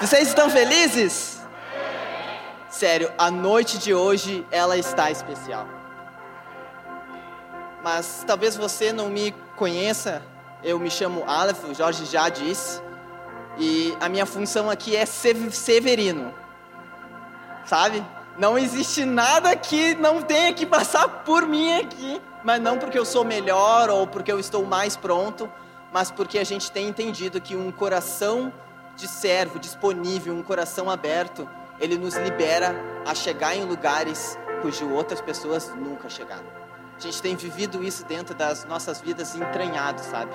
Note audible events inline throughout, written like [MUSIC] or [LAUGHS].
Vocês estão felizes? Sério, a noite de hoje ela está especial. Mas talvez você não me conheça. Eu me chamo Aleph, o Jorge já disse. E a minha função aqui é severino. Sabe? Não existe nada que não tenha que passar por mim aqui. Mas não porque eu sou melhor ou porque eu estou mais pronto, mas porque a gente tem entendido que um coração de servo disponível, um coração aberto, ele nos libera a chegar em lugares cujo outras pessoas nunca chegaram. A gente tem vivido isso dentro das nossas vidas entranhado, sabe?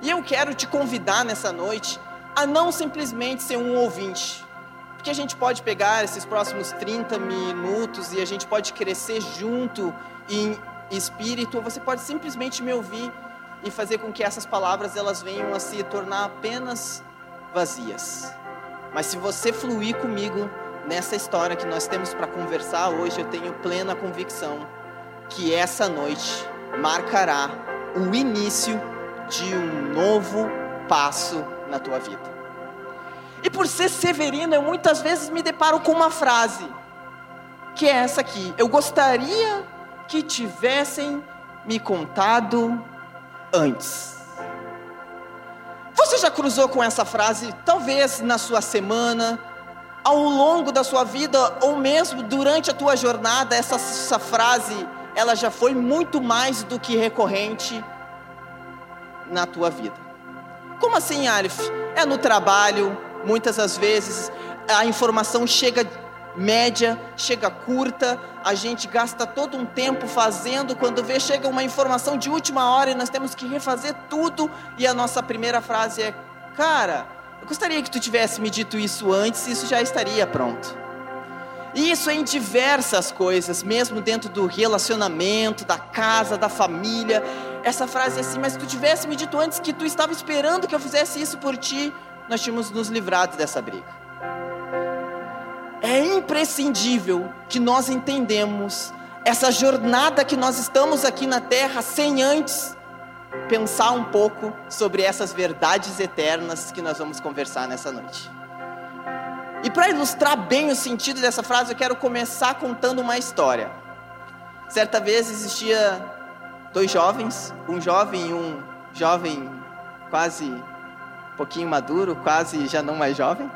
E eu quero te convidar nessa noite a não simplesmente ser um ouvinte. Porque a gente pode pegar esses próximos 30 minutos e a gente pode crescer junto em espírito, ou você pode simplesmente me ouvir e fazer com que essas palavras elas venham a se tornar apenas vazias. Mas se você fluir comigo nessa história que nós temos para conversar hoje, eu tenho plena convicção que essa noite marcará o início de um novo passo na tua vida. E por ser severino, eu muitas vezes me deparo com uma frase, que é essa aqui: Eu gostaria que tivessem me contado antes. Você já cruzou com essa frase, talvez na sua semana, ao longo da sua vida, ou mesmo durante a tua jornada, essa, essa frase, ela já foi muito mais do que recorrente na tua vida. Como assim, Alif? É no trabalho, muitas das vezes a informação chega média, chega curta, a gente gasta todo um tempo fazendo, quando vê chega uma informação de última hora e nós temos que refazer tudo e a nossa primeira frase é: "Cara, eu gostaria que tu tivesse me dito isso antes, isso já estaria pronto". E isso em diversas coisas, mesmo dentro do relacionamento, da casa, da família. Essa frase assim, mas se tu tivesse me dito antes que tu estava esperando que eu fizesse isso por ti, nós tínhamos nos livrado dessa briga. É imprescindível que nós entendemos essa jornada que nós estamos aqui na terra sem antes pensar um pouco sobre essas verdades eternas que nós vamos conversar nessa noite. E para ilustrar bem o sentido dessa frase, eu quero começar contando uma história. Certa vez existia dois jovens, um jovem e um jovem quase um pouquinho maduro, quase já não mais jovem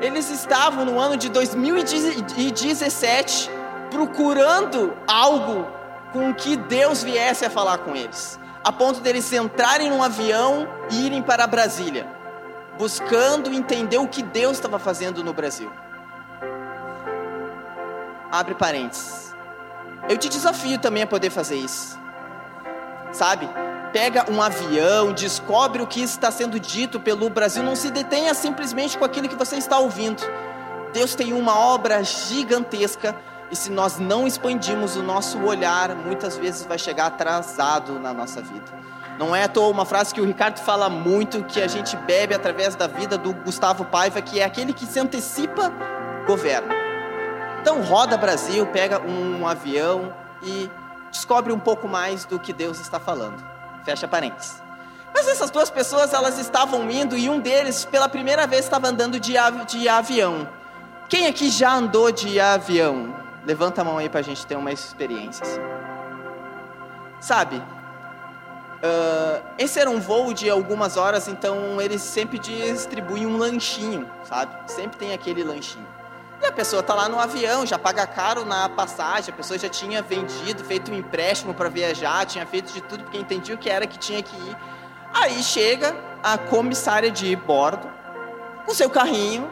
eles estavam no ano de 2017 procurando algo com que Deus viesse a falar com eles, a ponto deles entrarem num avião e irem para Brasília, buscando entender o que Deus estava fazendo no Brasil. Abre parênteses. Eu te desafio também a poder fazer isso. Sabe? pega um avião, descobre o que está sendo dito pelo Brasil, não se detenha simplesmente com aquilo que você está ouvindo. Deus tem uma obra gigantesca e se nós não expandirmos o nosso olhar, muitas vezes vai chegar atrasado na nossa vida. Não é à toa uma frase que o Ricardo fala muito, que a gente bebe através da vida do Gustavo Paiva, que é aquele que se antecipa, governa. Então roda Brasil, pega um avião e descobre um pouco mais do que Deus está falando. Fecha parênteses. Mas essas duas pessoas, elas estavam indo e um deles, pela primeira vez, estava andando de, avi de avião. Quem aqui já andou de avião? Levanta a mão aí para a gente ter uma experiência. Assim. Sabe, uh, esse era um voo de algumas horas, então eles sempre distribuem um lanchinho, sabe? Sempre tem aquele lanchinho. E a pessoa está lá no avião, já paga caro na passagem, a pessoa já tinha vendido, feito um empréstimo para viajar, tinha feito de tudo porque entendia o que era que tinha que ir. Aí chega a comissária de bordo com seu carrinho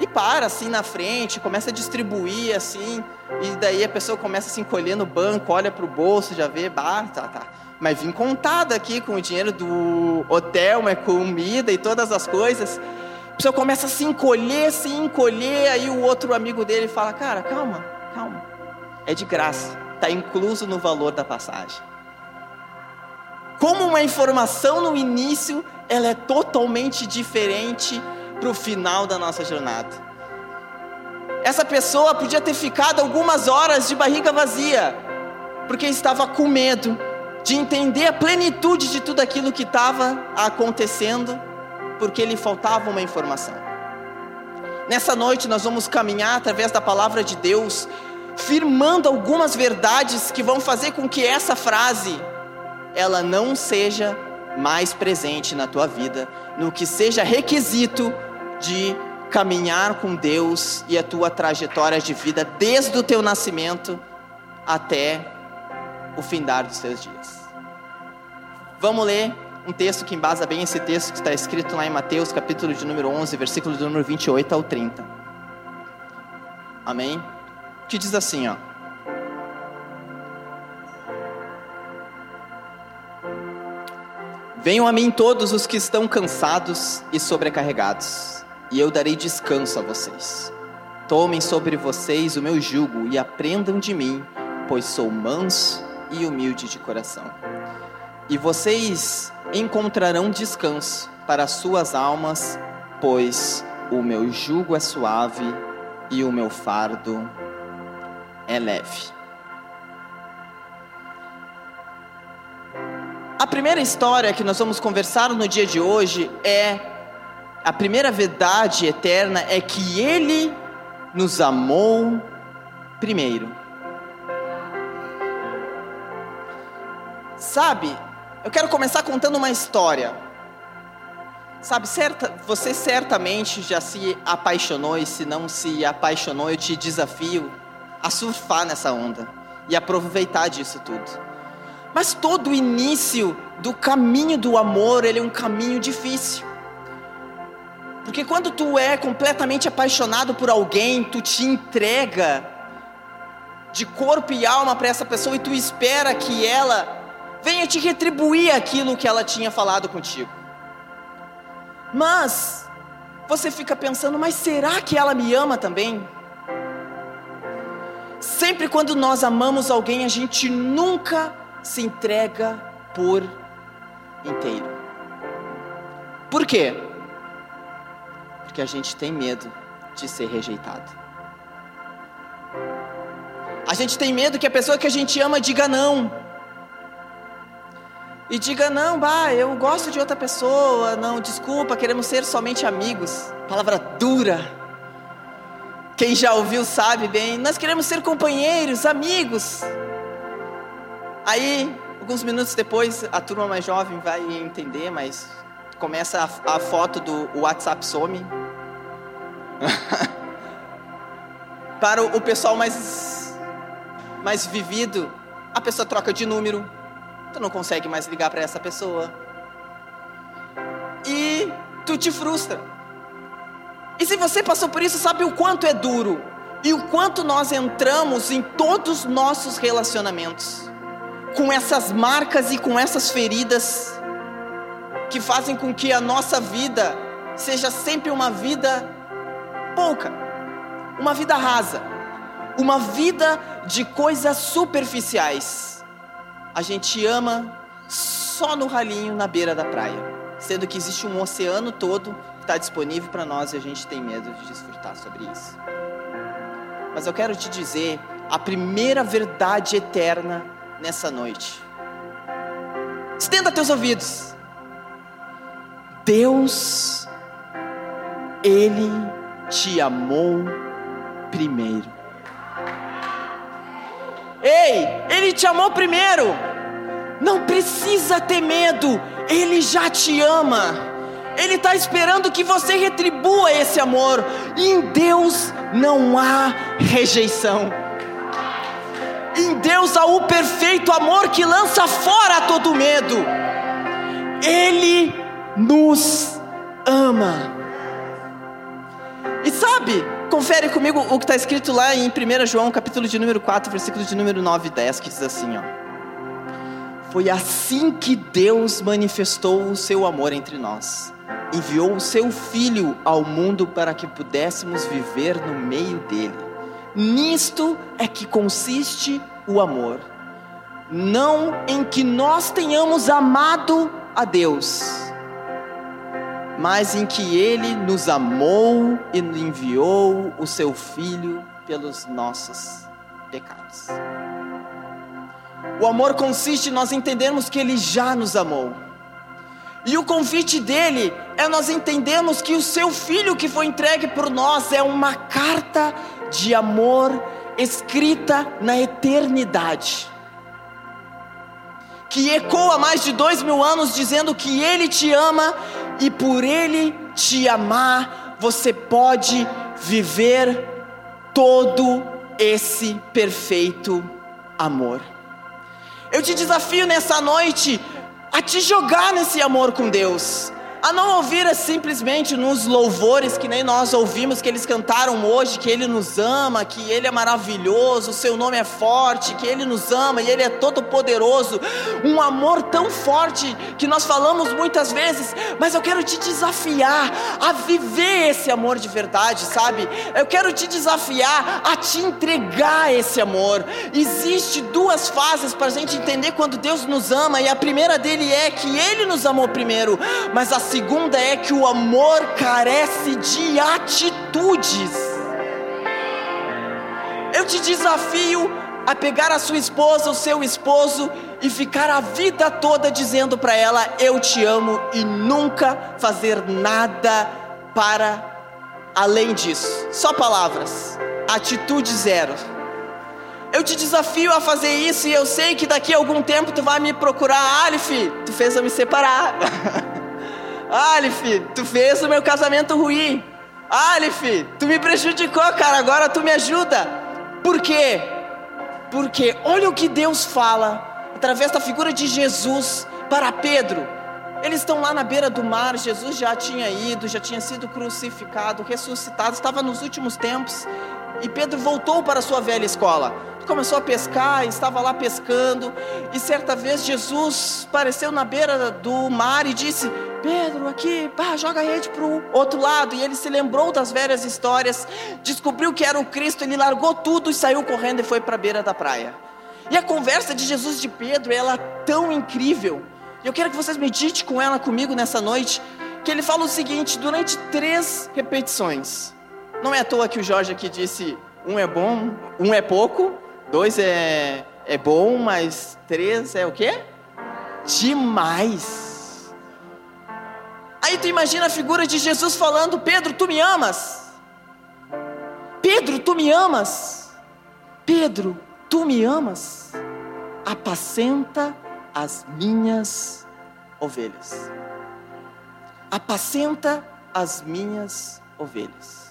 e para assim na frente, começa a distribuir assim, e daí a pessoa começa a se encolher no banco, olha para o bolso, já vê, bah, tá, tá. Mas vim contada aqui com o dinheiro do hotel, mas comida e todas as coisas. A pessoa começa a se encolher, se encolher, aí o outro amigo dele fala: Cara, calma, calma. É de graça, está incluso no valor da passagem. Como uma informação no início, ela é totalmente diferente para o final da nossa jornada. Essa pessoa podia ter ficado algumas horas de barriga vazia, porque estava com medo de entender a plenitude de tudo aquilo que estava acontecendo, porque lhe faltava uma informação. Nessa noite nós vamos caminhar através da palavra de Deus, firmando algumas verdades que vão fazer com que essa frase ela não seja mais presente na tua vida, no que seja requisito de caminhar com Deus e a tua trajetória de vida desde o teu nascimento até o findar dos teus dias. Vamos ler um texto que embasa bem esse texto que está escrito lá em Mateus, capítulo de número 11, versículo de número 28 ao 30. Amém? Que diz assim, ó. Venham a mim todos os que estão cansados e sobrecarregados, e eu darei descanso a vocês. Tomem sobre vocês o meu jugo e aprendam de mim, pois sou manso e humilde de coração. E vocês encontrarão descanso para as suas almas, pois o meu jugo é suave e o meu fardo é leve. A primeira história que nós vamos conversar no dia de hoje é a primeira verdade eterna é que ele nos amou primeiro. Sabe, eu quero começar contando uma história. Sabe, certa, você certamente já se apaixonou e se não se apaixonou, eu te desafio a surfar nessa onda e aproveitar disso tudo. Mas todo o início do caminho do amor, ele é um caminho difícil. Porque quando tu é completamente apaixonado por alguém, tu te entrega de corpo e alma para essa pessoa e tu espera que ela venha te retribuir aquilo que ela tinha falado contigo. Mas você fica pensando, mas será que ela me ama também? Sempre quando nós amamos alguém, a gente nunca se entrega por inteiro. Por quê? Porque a gente tem medo de ser rejeitado. A gente tem medo que a pessoa que a gente ama diga não. E diga não, bah, eu gosto de outra pessoa, não, desculpa, queremos ser somente amigos. Palavra dura. Quem já ouviu sabe bem, nós queremos ser companheiros, amigos. Aí, alguns minutos depois, a turma mais jovem vai entender, mas começa a, a foto do WhatsApp some. [LAUGHS] Para o, pessoal mais, mais vivido, a pessoa troca de número, tu não consegue mais ligar para essa pessoa. E tu te frustra. E se você passou por isso, sabe o quanto é duro e o quanto nós entramos em todos os nossos relacionamentos com essas marcas e com essas feridas que fazem com que a nossa vida seja sempre uma vida pouca, uma vida rasa, uma vida de coisas superficiais. A gente ama só no ralinho na beira da praia, sendo que existe um oceano todo que está disponível para nós e a gente tem medo de desfrutar sobre isso. Mas eu quero te dizer a primeira verdade eterna nessa noite. Estenda teus ouvidos. Deus, Ele te amou primeiro. Ei, Ele te amou primeiro. Não precisa ter medo, Ele já te ama. Ele está esperando que você retribua esse amor. Em Deus não há rejeição. Em Deus há o perfeito amor que lança fora todo medo. Ele nos ama. E sabe, confere comigo o que está escrito lá em 1 João, capítulo de número 4, versículos de número 9 e 10, que diz assim: ó. Foi assim que Deus manifestou o seu amor entre nós. Enviou o seu Filho ao mundo para que pudéssemos viver no meio dele. Nisto é que consiste o amor, não em que nós tenhamos amado a Deus, mas em que Ele nos amou e enviou o Seu Filho pelos nossos pecados. O amor consiste em nós entendermos que Ele já nos amou. E o convite dele é nós entendermos que o seu filho que foi entregue por nós é uma carta de amor escrita na eternidade, que ecoa mais de dois mil anos dizendo que ele te ama e por ele te amar você pode viver todo esse perfeito amor. Eu te desafio nessa noite a te jogar nesse amor com Deus, a não ouvir simplesmente nos louvores que nem nós ouvimos que eles cantaram hoje, que Ele nos ama, que Ele é maravilhoso, o Seu nome é forte, que Ele nos ama e Ele é todo poderoso, um amor tão forte que nós falamos muitas vezes, mas eu quero te desafiar a viver esse amor de verdade, sabe? Eu quero te desafiar a te entregar esse amor. Existe duas fases para a gente entender quando Deus nos ama e a primeira dele é que Ele nos amou primeiro, mas a segunda é que o amor carece de atitudes. Eu te desafio a pegar a sua esposa, o seu esposo e ficar a vida toda dizendo para ela: Eu te amo e nunca fazer nada para além disso. Só palavras, atitude zero. Eu te desafio a fazer isso e eu sei que daqui a algum tempo tu vai me procurar, Alif, tu fez eu me separar. [LAUGHS] Alif, tu fez o meu casamento ruim. Alif, tu me prejudicou, cara, agora tu me ajuda. Por quê? Porque olha o que Deus fala através da figura de Jesus para Pedro. Eles estão lá na beira do mar, Jesus já tinha ido, já tinha sido crucificado, ressuscitado, estava nos últimos tempos. E Pedro voltou para a sua velha escola. Começou a pescar, estava lá pescando. E certa vez Jesus apareceu na beira do mar e disse: Pedro, aqui, pá, joga a rede para o outro lado. E ele se lembrou das velhas histórias, descobriu que era o Cristo, ele largou tudo e saiu correndo e foi para a beira da praia. E a conversa de Jesus de Pedro, ela é tão incrível. Eu quero que vocês meditem com ela comigo nessa noite, que ele fala o seguinte, durante três repetições. Não é à toa que o Jorge aqui disse: um é bom, um é pouco, dois é, é bom, mas três é o quê? Demais. Aí tu imagina a figura de Jesus falando: Pedro, tu me amas? Pedro, tu me amas? Pedro, tu me amas? Apacenta as minhas ovelhas. Apacenta as minhas ovelhas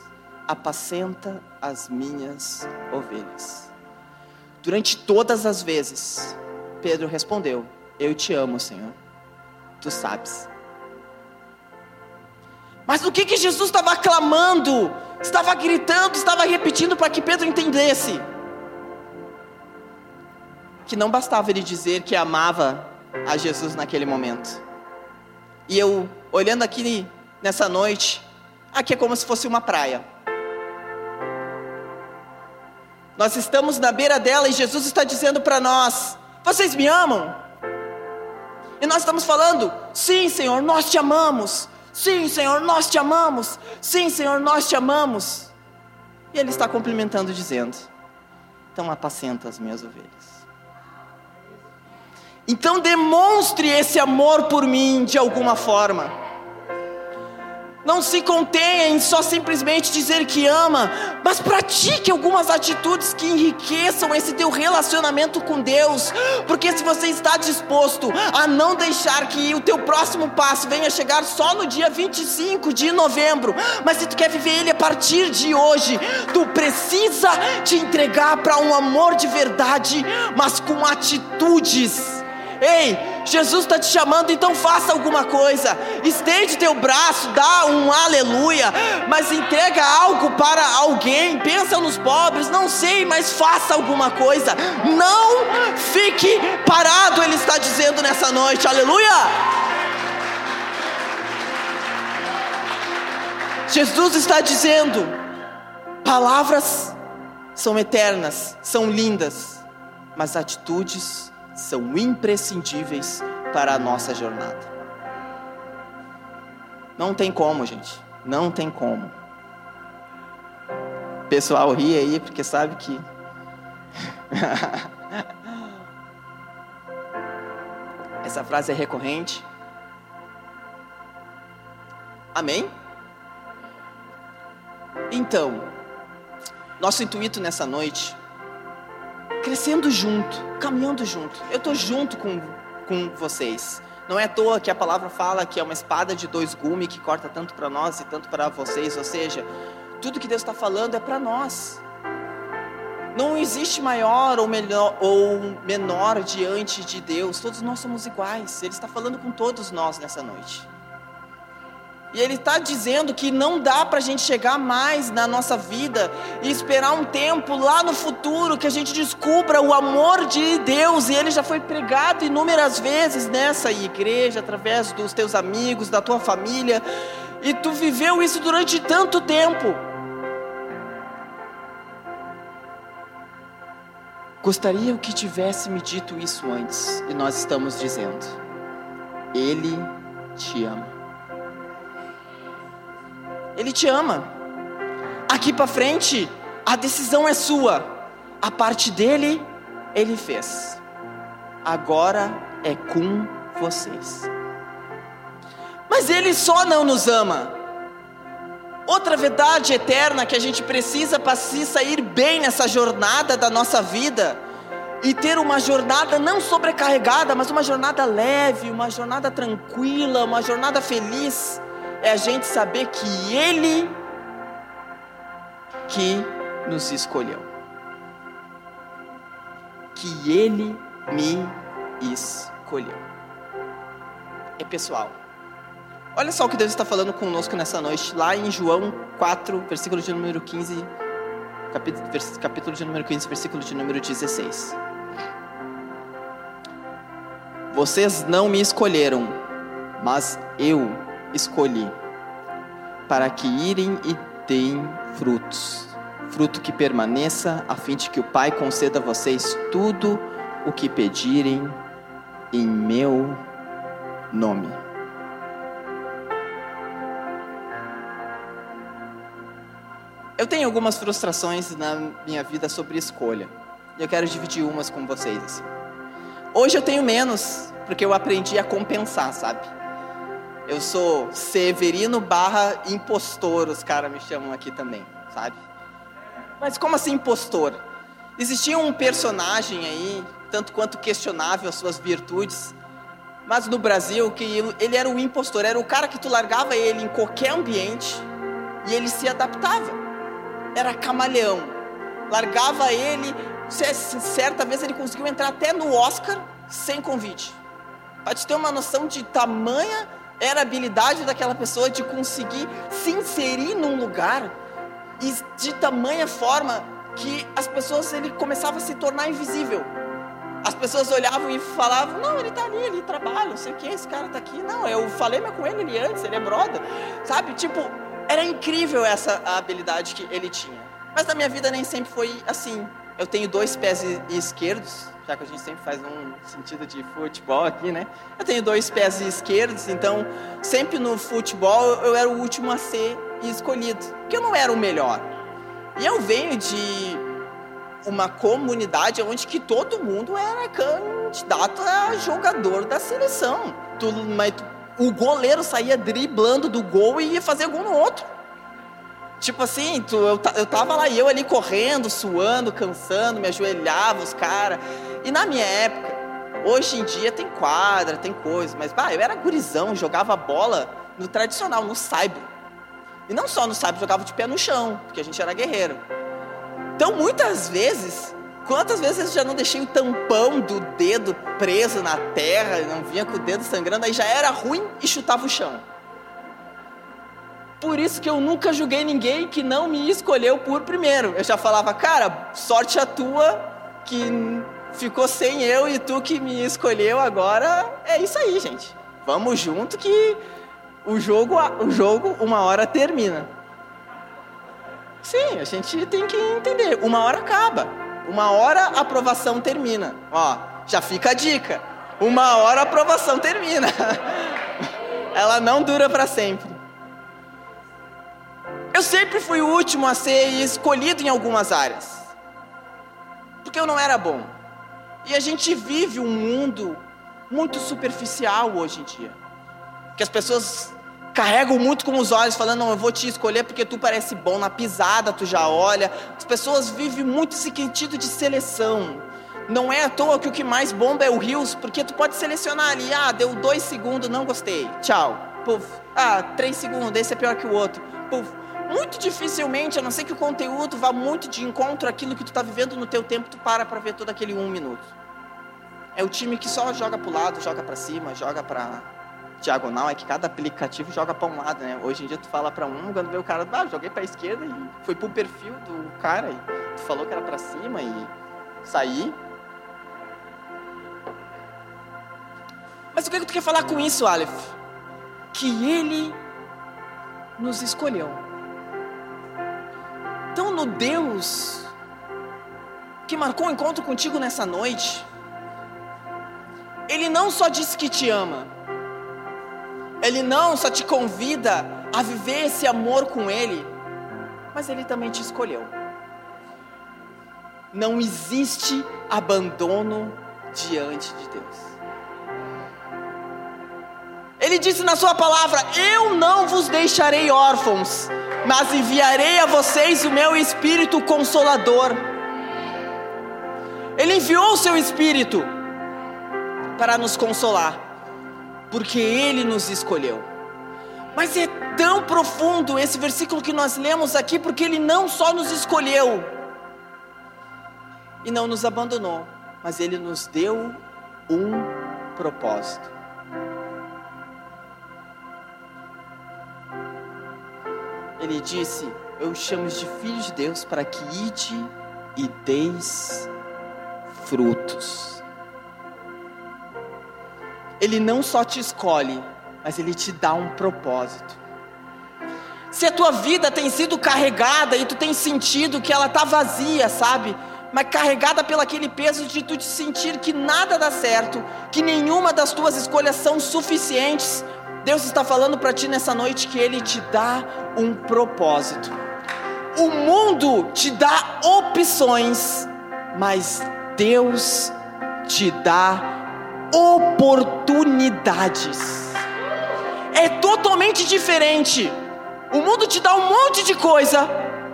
apacenta as minhas ovelhas. Durante todas as vezes, Pedro respondeu: Eu te amo, Senhor, tu sabes. Mas o que, que Jesus estava clamando, estava gritando, estava repetindo para que Pedro entendesse? Que não bastava ele dizer que amava a Jesus naquele momento. E eu, olhando aqui nessa noite, aqui é como se fosse uma praia. Nós estamos na beira dela e Jesus está dizendo para nós: Vocês me amam? E nós estamos falando: Sim, Senhor, nós te amamos. Sim, Senhor, nós te amamos. Sim, Senhor, nós te amamos. E Ele está complementando, dizendo: Então apacenta as minhas ovelhas. Então demonstre esse amor por mim de alguma forma. Não se contenha em só simplesmente dizer que ama, mas pratique algumas atitudes que enriqueçam esse teu relacionamento com Deus. Porque se você está disposto a não deixar que o teu próximo passo venha chegar só no dia 25 de novembro, mas se tu quer viver ele a partir de hoje, tu precisa te entregar para um amor de verdade, mas com atitudes Ei, Jesus está te chamando, então faça alguma coisa. Estende teu braço, dá um aleluia, mas entrega algo para alguém. Pensa nos pobres, não sei, mas faça alguma coisa. Não fique parado, Ele está dizendo nessa noite, aleluia. Jesus está dizendo: palavras são eternas, são lindas, mas atitudes são imprescindíveis para a nossa jornada. Não tem como, gente. Não tem como. Pessoal ri aí porque sabe que. [LAUGHS] Essa frase é recorrente. Amém? Então, nosso intuito nessa noite, crescendo junto, caminhando junto. Eu estou junto com, com vocês. Não é à toa que a palavra fala que é uma espada de dois gumes que corta tanto para nós e tanto para vocês. Ou seja, tudo que Deus está falando é para nós. Não existe maior ou, melhor, ou menor diante de Deus. Todos nós somos iguais. Ele está falando com todos nós nessa noite. E Ele está dizendo que não dá para a gente chegar mais na nossa vida e esperar um tempo lá no futuro que a gente descubra o amor de Deus. E Ele já foi pregado inúmeras vezes nessa igreja, através dos teus amigos, da tua família. E tu viveu isso durante tanto tempo. Gostaria que tivesse me dito isso antes, e nós estamos dizendo: Ele te ama. Ele te ama. Aqui para frente, a decisão é sua. A parte dele, ele fez. Agora é com vocês. Mas ele só não nos ama. Outra verdade eterna que a gente precisa para se sair bem nessa jornada da nossa vida e ter uma jornada não sobrecarregada, mas uma jornada leve, uma jornada tranquila, uma jornada feliz é a gente saber que Ele que nos escolheu. Que Ele me escolheu. É pessoal. Olha só o que Deus está falando conosco nessa noite, lá em João 4, versículo de número 15, capítulo, capítulo de número 15, versículo de número 16. Vocês não me escolheram, mas eu escolhi, para que irem e deem frutos, fruto que permaneça, a fim de que o Pai conceda a vocês tudo o que pedirem em meu nome. Eu tenho algumas frustrações na minha vida sobre escolha. E eu quero dividir umas com vocês. Assim. Hoje eu tenho menos, porque eu aprendi a compensar, sabe? Eu sou Severino barra impostor, os caras me chamam aqui também, sabe? Mas como assim impostor? Existia um personagem aí, tanto quanto questionável as suas virtudes, mas no Brasil que ele era o impostor, era o cara que tu largava ele em qualquer ambiente e ele se adaptava. Era camaleão. Largava ele, certa vez ele conseguiu entrar até no Oscar sem convite. Para te ter uma noção de tamanha era a habilidade daquela pessoa de conseguir se inserir num lugar e de tamanha forma que as pessoas ele começava a se tornar invisível. As pessoas olhavam e falavam: Não, ele está ali, ele trabalha, não sei o que, esse cara está aqui. Não, eu falei com ele, ele antes, ele é brother. Sabe? Tipo, era incrível essa habilidade que ele tinha. Mas na minha vida nem sempre foi assim. Eu tenho dois pés esquerdos, já que a gente sempre faz um sentido de futebol aqui, né? Eu tenho dois pés esquerdos, então sempre no futebol eu era o último a ser escolhido, porque eu não era o melhor. E eu venho de uma comunidade onde que todo mundo era candidato a jogador da seleção. Tu, mas o goleiro saía driblando do gol e ia fazer gol no outro. Tipo assim, tu, eu, eu tava lá e eu ali correndo, suando, cansando, me ajoelhava os caras. E na minha época, hoje em dia tem quadra, tem coisa, mas bah, eu era gurizão, jogava bola no tradicional, no saibro. E não só no saibro, jogava de pé no chão, porque a gente era guerreiro. Então muitas vezes, quantas vezes eu já não deixei o tampão do dedo preso na terra, não vinha com o dedo sangrando, aí já era ruim e chutava o chão. Por isso que eu nunca julguei ninguém que não me escolheu por primeiro. Eu já falava, cara, sorte a tua que ficou sem eu e tu que me escolheu agora. É isso aí, gente. Vamos junto que o jogo, o jogo uma hora termina. Sim, a gente tem que entender. Uma hora acaba. Uma hora a aprovação termina. Ó, já fica a dica. Uma hora a aprovação termina. [LAUGHS] Ela não dura para sempre. Eu sempre fui o último a ser escolhido em algumas áreas. Porque eu não era bom. E a gente vive um mundo muito superficial hoje em dia. Que as pessoas carregam muito com os olhos, falando: Não, eu vou te escolher porque tu parece bom, na pisada tu já olha. As pessoas vivem muito esse sentido de seleção. Não é à toa que o que mais bomba é o Rios, porque tu pode selecionar ali: Ah, deu dois segundos, não gostei, tchau. Puf. Ah, três segundos, esse é pior que o outro. Puf muito dificilmente, a não ser que o conteúdo vá muito de encontro àquilo que tu está vivendo no teu tempo, tu para para ver todo aquele um minuto. É o time que só joga para o lado, joga para cima, joga para diagonal, é que cada aplicativo joga para um lado, né? Hoje em dia tu fala para um, quando vê o cara, ah, joguei para a esquerda e foi pro perfil do cara e tu falou que era para cima e saí. Mas o que, é que tu quer falar com isso, Aleph? Que ele nos escolheu. Então, no Deus que marcou o um encontro contigo nessa noite, Ele não só disse que te ama, Ele não só te convida a viver esse amor com Ele, mas Ele também te escolheu. Não existe abandono diante de Deus. Ele disse na Sua palavra: Eu não vos deixarei órfãos mas enviarei a vocês o meu Espírito Consolador. Ele enviou o seu Espírito para nos consolar, porque Ele nos escolheu. Mas é tão profundo esse versículo que nós lemos aqui, porque Ele não só nos escolheu e não nos abandonou, mas Ele nos deu um propósito. Ele disse: Eu chamo de filhos de Deus para que ide e deis frutos. Ele não só te escolhe, mas ele te dá um propósito. Se a tua vida tem sido carregada e tu tem sentido que ela está vazia, sabe? Mas carregada pelo aquele peso de tu te sentir que nada dá certo, que nenhuma das tuas escolhas são suficientes, Deus está falando para ti nessa noite que Ele te dá um propósito. O mundo te dá opções, mas Deus te dá oportunidades. É totalmente diferente. O mundo te dá um monte de coisa,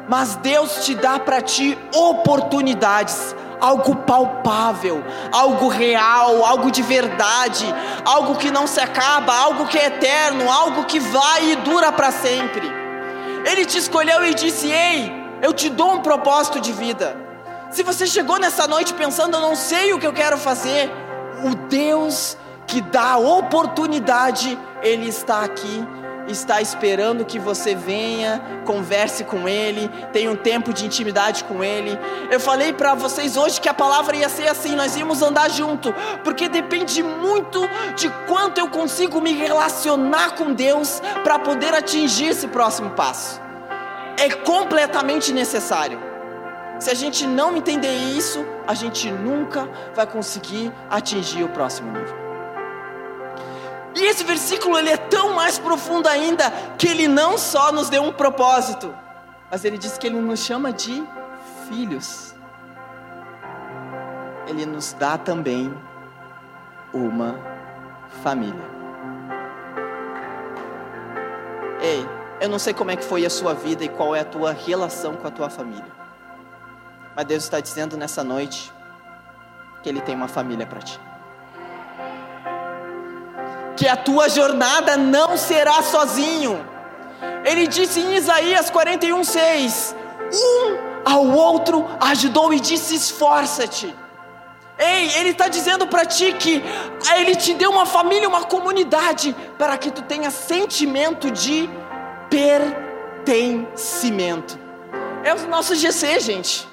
mas Deus te dá para ti oportunidades algo palpável, algo real, algo de verdade, algo que não se acaba, algo que é eterno, algo que vai e dura para sempre. Ele te escolheu e disse: Ei, eu te dou um propósito de vida. Se você chegou nessa noite pensando, eu não sei o que eu quero fazer, o Deus que dá oportunidade, Ele está aqui está esperando que você venha, converse com Ele, tenha um tempo de intimidade com Ele. Eu falei para vocês hoje que a palavra ia ser assim, nós íamos andar junto, porque depende muito de quanto eu consigo me relacionar com Deus para poder atingir esse próximo passo. É completamente necessário. Se a gente não entender isso, a gente nunca vai conseguir atingir o próximo nível. E esse versículo ele é tão mais profundo ainda que ele não só nos deu um propósito, mas ele diz que ele nos chama de filhos. Ele nos dá também uma família. Ei, eu não sei como é que foi a sua vida e qual é a tua relação com a tua família. Mas Deus está dizendo nessa noite que Ele tem uma família para ti que a tua jornada não será sozinho. Ele disse em Isaías 41:6: Um ao outro ajudou e disse: esforça-te. Ei, ele está dizendo para ti que ele te deu uma família, uma comunidade, para que tu tenha sentimento de pertencimento. É o nosso GC, gente.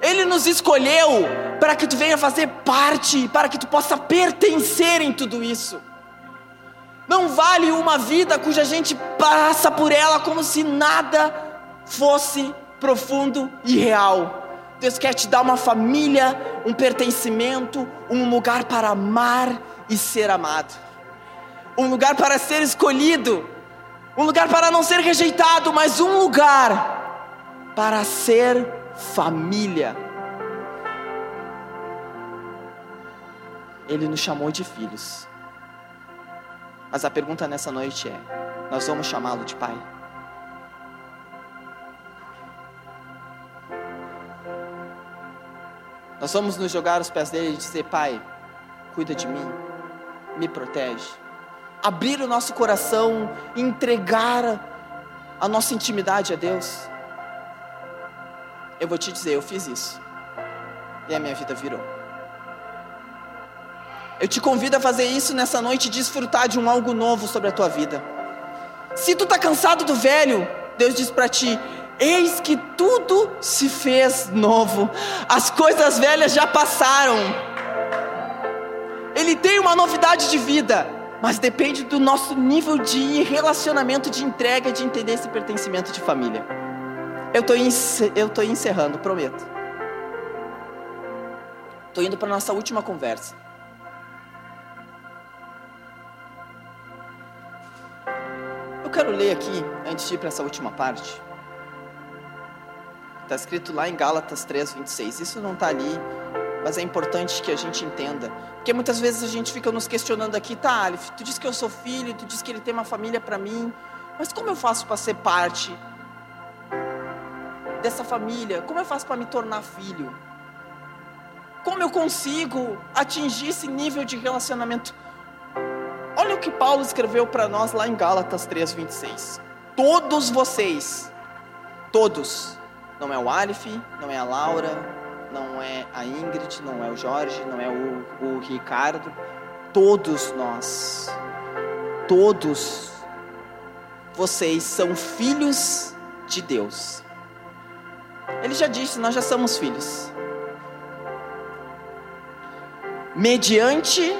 Ele nos escolheu para que tu venha fazer parte, para que tu possa pertencer em tudo isso. Não vale uma vida cuja gente passa por ela como se nada fosse profundo e real. Deus quer te dar uma família, um pertencimento, um lugar para amar e ser amado, um lugar para ser escolhido. Um lugar para não ser rejeitado, mas um lugar para ser família. Ele nos chamou de filhos. Mas a pergunta nessa noite é: nós vamos chamá-lo de pai? Nós vamos nos jogar aos pés dele e dizer: Pai, cuida de mim, me protege. Abrir o nosso coração, entregar a nossa intimidade a Deus. Eu vou te dizer, eu fiz isso. E a minha vida virou. Eu te convido a fazer isso nessa noite e desfrutar de um algo novo sobre a tua vida. Se tu está cansado do velho, Deus diz para ti: Eis que tudo se fez novo, as coisas velhas já passaram. Ele tem uma novidade de vida, mas depende do nosso nível de relacionamento, de entrega, de entender esse pertencimento de família. Eu estou encerrando, prometo. Estou indo para nossa última conversa. Quero ler aqui, antes de ir para essa última parte. Está escrito lá em Gálatas 3, 26. Isso não está ali, mas é importante que a gente entenda. Porque muitas vezes a gente fica nos questionando aqui, tá, Alif, tu diz que eu sou filho, tu diz que ele tem uma família para mim, mas como eu faço para ser parte dessa família? Como eu faço para me tornar filho? Como eu consigo atingir esse nível de relacionamento? Que Paulo escreveu para nós lá em Gálatas 3:26. Todos vocês, todos não é o Alif, não é a Laura, não é a Ingrid, não é o Jorge, não é o, o Ricardo. Todos nós, todos vocês são filhos de Deus. Ele já disse, nós já somos filhos. Mediante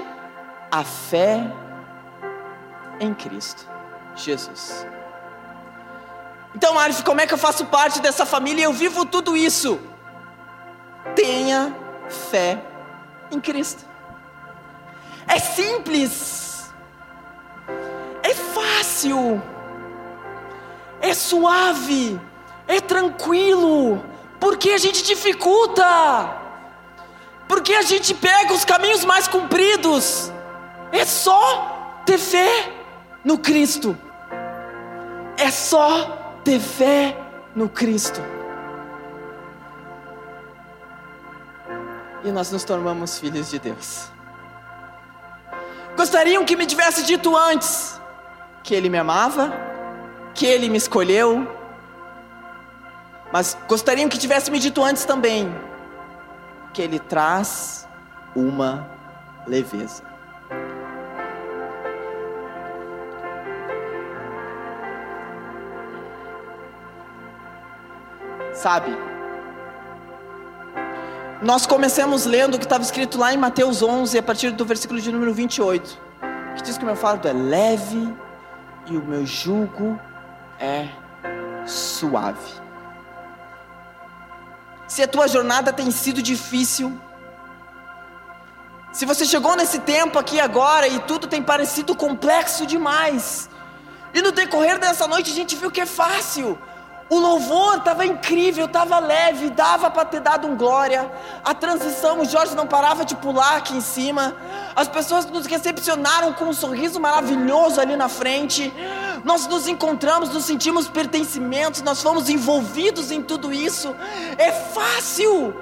a fé em Cristo Jesus. Então, Arif, como é que eu faço parte dessa família e eu vivo tudo isso? Tenha fé em Cristo. É simples. É fácil. É suave. É tranquilo. Porque a gente dificulta. Porque a gente pega os caminhos mais compridos. É só ter fé no Cristo. É só ter fé no Cristo. E nós nos tornamos filhos de Deus. Gostariam que me tivesse dito antes que Ele me amava, que Ele me escolheu, mas gostariam que tivesse me dito antes também que Ele traz uma leveza. Sabe? Nós começamos lendo o que estava escrito lá em Mateus 11, a partir do versículo de número 28, que diz que o meu fardo é leve e o meu jugo é suave. Se a tua jornada tem sido difícil, se você chegou nesse tempo aqui agora e tudo tem parecido complexo demais, e no decorrer dessa noite a gente viu que é fácil, o louvor estava incrível, estava leve, dava para ter dado um glória. A transição, o Jorge não parava de pular aqui em cima. As pessoas nos recepcionaram com um sorriso maravilhoso ali na frente. Nós nos encontramos, nos sentimos pertencimentos, nós fomos envolvidos em tudo isso. É fácil.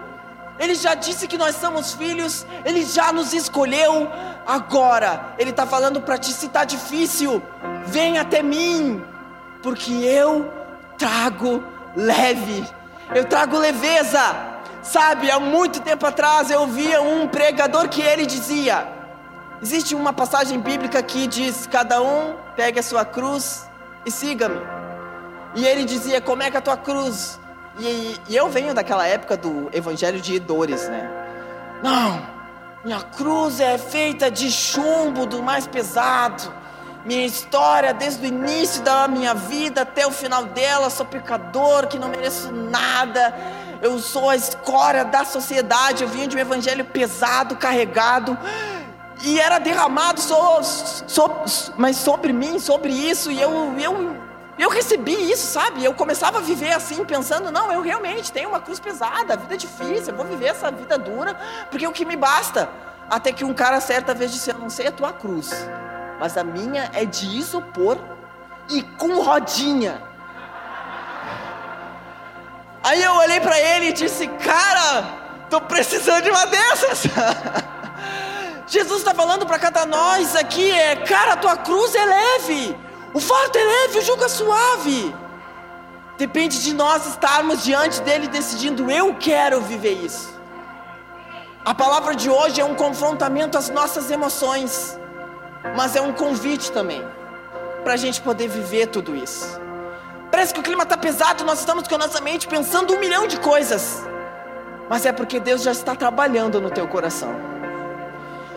Ele já disse que nós somos filhos, ele já nos escolheu. Agora, ele está falando para ti: se está difícil, vem até mim, porque eu trago leve, eu trago leveza. Sabe, há muito tempo atrás eu via um pregador que ele dizia: existe uma passagem bíblica que diz: cada um pegue a sua cruz e siga-me. E ele dizia: como é que é a tua cruz? E, e eu venho daquela época do evangelho de dores, né? Não, minha cruz é feita de chumbo do mais pesado minha história desde o início da minha vida até o final dela. Sou pecador que não mereço nada. Eu sou a escória da sociedade. Eu vim de um evangelho pesado, carregado. e era derramado so, so, mas sobre mim, sobre isso, e eu, eu, eu recebi isso, sabe? Eu começava a viver assim, pensando: não, eu realmente tenho uma cruz pesada, a vida é difícil, eu vou viver essa vida dura, porque é o que me basta. Até que um cara certa vez disse: Eu não sei a tua cruz, mas a minha é de isopor e com rodinha. Aí eu olhei para ele e disse: Cara, tô precisando de uma dessas. [LAUGHS] Jesus está falando para cada nós aqui: é, Cara, a tua cruz é leve, o fardo é leve, o jugo é suave. Depende de nós estarmos diante dele decidindo: Eu quero viver isso. A palavra de hoje é um confrontamento às nossas emoções, mas é um convite também para a gente poder viver tudo isso. Parece que o clima está pesado, nós estamos com a nossa mente pensando um milhão de coisas. Mas é porque Deus já está trabalhando no teu coração.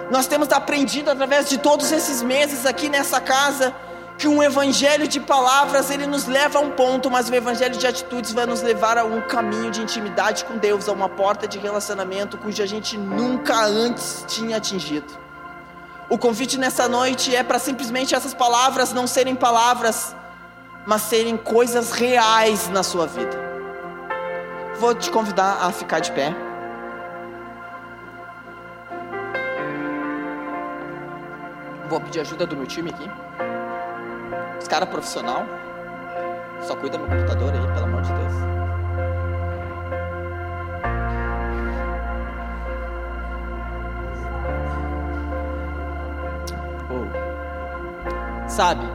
Nós temos aprendido através de todos esses meses aqui nessa casa que um evangelho de palavras ele nos leva a um ponto, mas o evangelho de atitudes vai nos levar a um caminho de intimidade com Deus, a uma porta de relacionamento cuja a gente nunca antes tinha atingido. O convite nessa noite é para simplesmente essas palavras não serem palavras, mas serem coisas reais na sua vida. Vou te convidar a ficar de pé. Vou pedir ajuda do meu time aqui. Os caras profissional. Só cuida do computador aí, pelo amor de Deus. Sabe?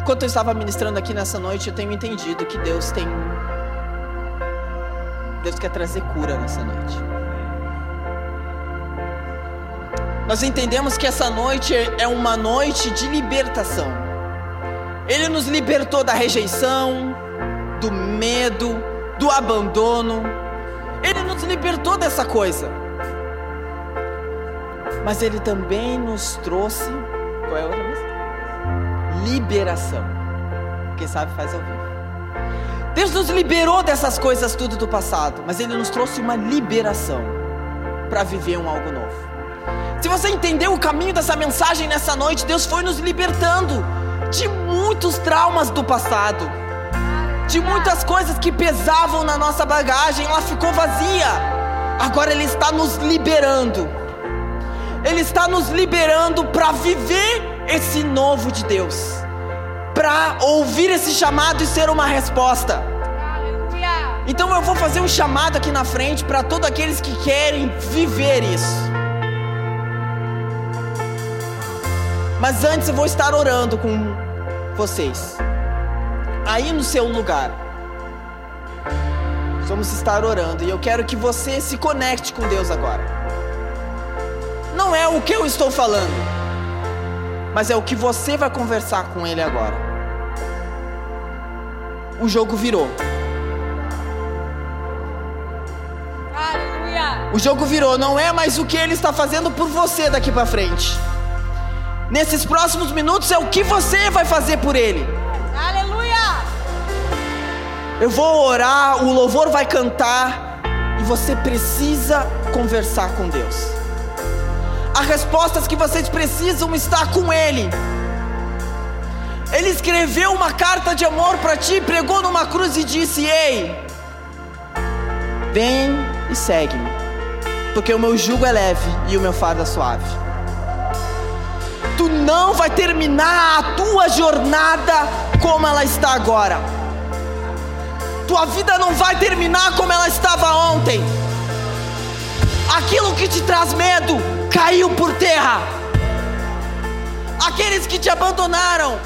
Enquanto eu estava ministrando aqui nessa noite, eu tenho entendido que Deus tem. Deus quer trazer cura nessa noite. Nós entendemos que essa noite é uma noite de libertação. Ele nos libertou da rejeição, do medo, do abandono. Ele nos libertou dessa coisa. Mas ele também nos trouxe. Qual é a outra mesmo? liberação. Quem sabe faz ao vivo. Deus nos liberou dessas coisas tudo do passado, mas Ele nos trouxe uma liberação para viver um algo novo. Se você entendeu o caminho dessa mensagem nessa noite, Deus foi nos libertando de muitos traumas do passado, de muitas coisas que pesavam na nossa bagagem, ela ficou vazia. Agora Ele está nos liberando. Ele está nos liberando para viver esse novo de Deus, para ouvir esse chamado e ser uma resposta. Então eu vou fazer um chamado aqui na frente para todos aqueles que querem viver isso. Mas antes eu vou estar orando com vocês. Aí no seu lugar. Vamos estar orando e eu quero que você se conecte com Deus agora. Não é o que eu estou falando mas é o que você vai conversar com ele agora. O jogo virou. Aleluia. O jogo virou, não é mais o que ele está fazendo por você daqui para frente. Nesses próximos minutos é o que você vai fazer por ele. Aleluia! Eu vou orar, o louvor vai cantar e você precisa conversar com Deus. As respostas que vocês precisam está com Ele. Ele escreveu uma carta de amor para ti, pregou numa cruz e disse: Ei, vem e segue-me, porque o meu jugo é leve e o meu fardo é suave. Tu não vai terminar a tua jornada como ela está agora. Tua vida não vai terminar como ela estava ontem. Aquilo que te traz medo, caiu por terra. Aqueles que te abandonaram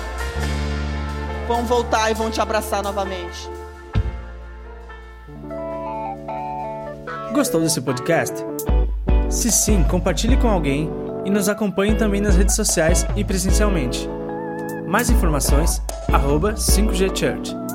vão voltar e vão te abraçar novamente. Gostou desse podcast? Se sim, compartilhe com alguém e nos acompanhe também nas redes sociais e presencialmente. Mais informações, arroba 5G Church.